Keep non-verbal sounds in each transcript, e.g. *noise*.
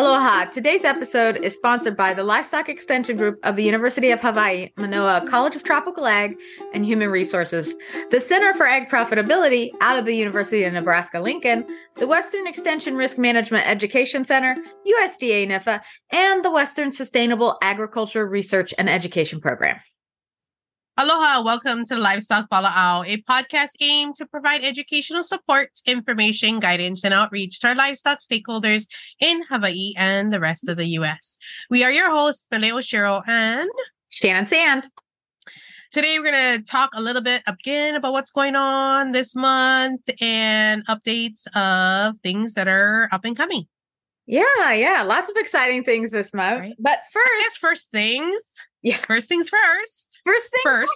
Aloha. Today's episode is sponsored by the Livestock Extension Group of the University of Hawaii, Manoa College of Tropical Ag and Human Resources, the Center for Ag Profitability out of the University of Nebraska Lincoln, the Western Extension Risk Management Education Center, USDA NIFA, and the Western Sustainable Agriculture Research and Education Program. Aloha, welcome to the Livestock Wala'au, a podcast aimed to provide educational support, information, guidance, and outreach to our livestock stakeholders in Hawaii and the rest of the U.S. We are your hosts, Maleo Shiro and Shannon Sand. Today, we're going to talk a little bit again about what's going on this month and updates of things that are up and coming. Yeah, yeah, lots of exciting things this month. Right. But first, first things. Yeah. First things first. First things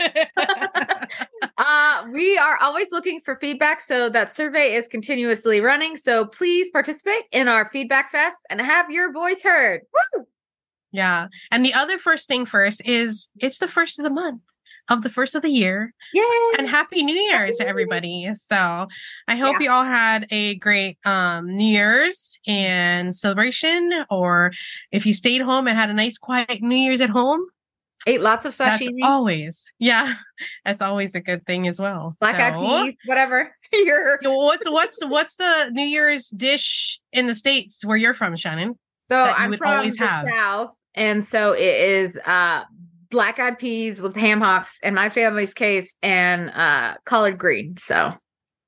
first. *laughs* uh, we are always looking for feedback, so that survey is continuously running. So please participate in our feedback fest and have your voice heard. Woo! Yeah, and the other first thing first is it's the first of the month of the first of the year. Yay! And happy New Year's to everybody. So I hope yeah. you all had a great um New Year's and celebration, or if you stayed home and had a nice quiet New Year's at home, Ate lots of sashimi. That's always, yeah, *laughs* that's always a good thing as well. Black so, eyed peas, whatever. *laughs* you're what's what's what's the New Year's dish in the states where you're from, Shannon? So I'm from always the have? South, and so it is uh black eyed peas with ham hocks in my family's case and uh collard green. So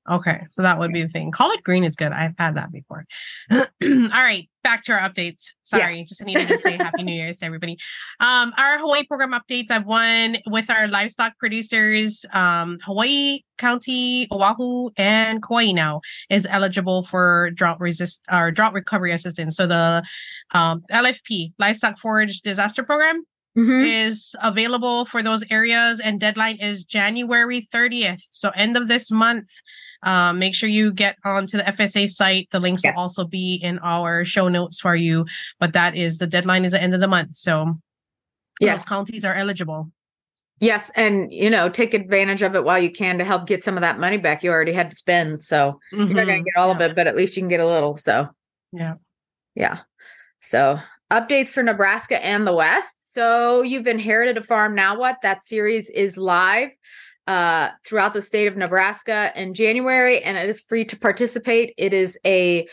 Okay, so that would be the thing. Collard green is good. I've had that before. *clears throat* All right, back to our updates. Sorry, yes. just needed to say Happy New Year's to everybody. Um, our Hawaii program updates. I've won with our livestock producers. Um, Hawaii County, Oahu, and Kauai now is eligible for drought resist or drought recovery assistance. So the um, LFP Livestock Forage Disaster Program Mm-hmm. is available for those areas and deadline is January 30th. So end of this month. Um, make sure you get onto the FSA site. The links yes. will also be in our show notes for you. But that is the deadline is the end of the month. So yes, counties are eligible. Yes, and you know, take advantage of it while you can to help get some of that money back you already had to spend. So mm-hmm. you're not going to get all yeah. of it, but at least you can get a little. So yeah, yeah. So updates for Nebraska and the West. So you've inherited a farm. Now what? That series is live uh, throughout the state of Nebraska in January, and it is free to participate. It is a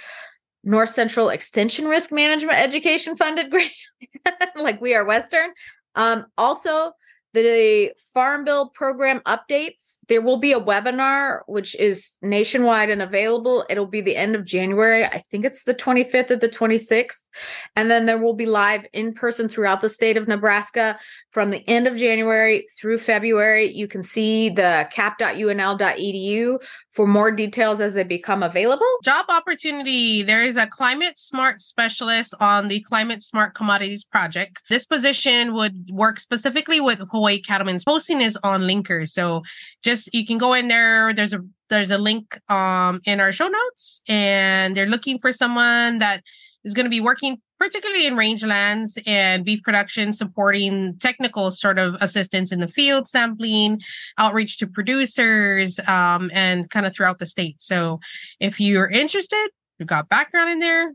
North Central Extension Risk Management Education funded *laughs* grant, like we are Western. Um, also, the Farm Bill program updates. There will be a webinar, which is nationwide and available. It'll be the end of January. I think it's the 25th or the 26th. And then there will be live in person throughout the state of Nebraska from the end of January through February. You can see the cap.unl.edu for more details as they become available. Job opportunity. There is a climate smart specialist on the Climate Smart Commodities Project. This position would work specifically with Hawaii Cattlemen's posting is on Linkers. So just you can go in there. There's a there's a link um in our show notes, and they're looking for someone that is going to be working particularly in rangelands and beef production, supporting technical sort of assistance in the field, sampling, outreach to producers, um, and kind of throughout the state. So if you're interested, you've got background in there,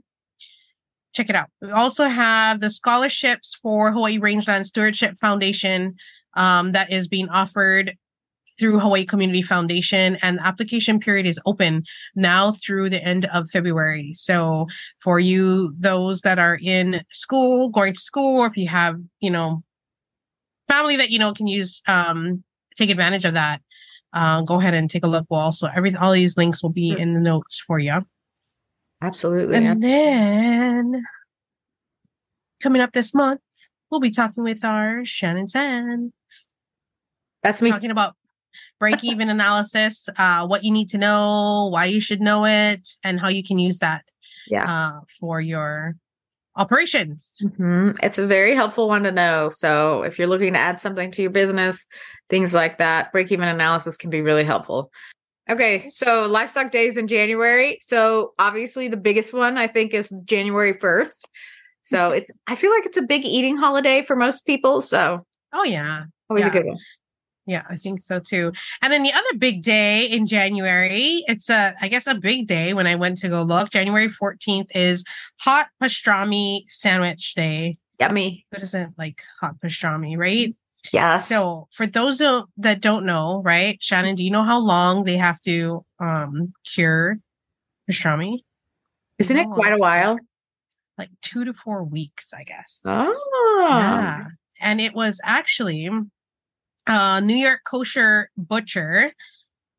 check it out. We also have the scholarships for Hawaii Rangeland Stewardship Foundation um, that is being offered through Hawaii Community Foundation, and the application period is open now through the end of February. So, for you, those that are in school, going to school, or if you have, you know, family that you know can use, um, take advantage of that, uh, go ahead and take a look. We'll also every all these links will be in the notes for you. Absolutely. And then coming up this month, we'll be talking with our Shannon Sand. That's me talking about break even analysis, uh, what you need to know, why you should know it, and how you can use that yeah. Uh, for your operations. Mm-hmm. It's a very helpful one to know. So if you're looking to add something to your business, things like that, break even analysis can be really helpful. Okay, so livestock days in January. So obviously the biggest one I think is January 1st. So *laughs* it's I feel like it's a big eating holiday for most people. So Oh yeah. Always yeah. a good one. Yeah, I think so too. And then the other big day in January, it's a, I guess, a big day when I went to go look. January 14th is Hot Pastrami Sandwich Day. Yummy. What is it like hot pastrami, right? Yes. So for those don't, that don't know, right, Shannon, do you know how long they have to um cure pastrami? Isn't it quite a while? Like two to four weeks, I guess. Oh. Yeah. And it was actually a New York kosher butcher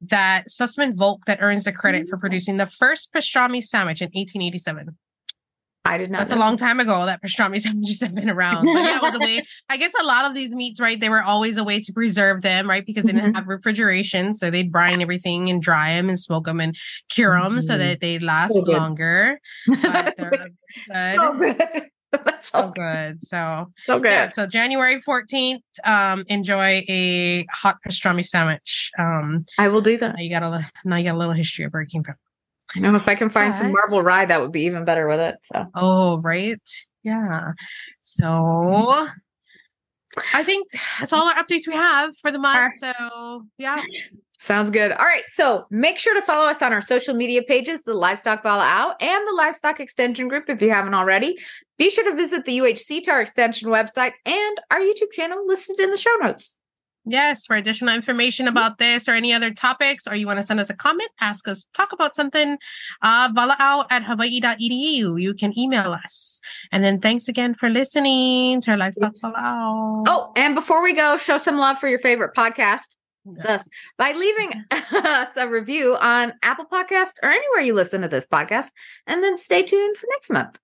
that Sussman Volk that earns the credit for producing the first pastrami sandwich in 1887. I did not. That's a long time ago that pastrami *laughs* sandwiches have been around. But yeah, it was a way. *laughs* I guess a lot of these meats, right? They were always a way to preserve them, right? Because they didn't Mhm. have refrigeration, so they'd brine everything and dry them and smoke them and cure them so Mhm. that they last So longer. But they're good. *laughs* so good. *laughs* That's So good. So So good. yeah, so January 14th, um, enjoy a hot pastrami sandwich. Um, I will do that. now you got a now you got a little history of Burger King. pepper. I know if I can find some marble rye, that would be even better with it. So Oh, right. Yeah. So I think that's all our updates we have for the month. So yeah. Sounds good. All right. So make sure to follow us on our social media pages, the Livestock Wala'au and the Livestock Extension Group if you haven't already. Be sure to visit the UHCTAR Extension website and our YouTube channel listed in the show notes. Yes, for additional information about this or any other topics, or you want to send us a comment, ask us, talk about something, uh, walaau at hawaii.edu. You can email us. And then thanks again for listening to our Livestock Yes. Wala'au. Oh, and before we go, show some love for your favorite podcast. It's us by leaving mm-hmm. *laughs* us a review on Apple Podcast or anywhere you listen to this podcast. And then stay tuned for next month.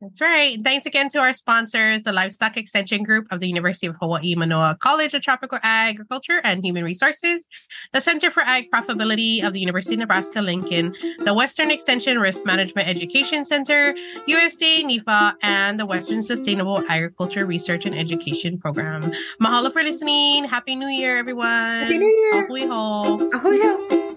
That's right. Thanks again to our sponsors, the Livestock Extension Group of the University of Hawaii Manoa College of Tropical Agriculture and Human Resources, the Center for Ag Profitability of the University of Nebraska Lincoln, the Western Extension Risk Management Education Center, USDA NIFA, and the Western Sustainable Agriculture Research and Education Program. Mahalo for listening. Happy New Year, everyone. Happy New Year. A hui hou. Ahoy ho.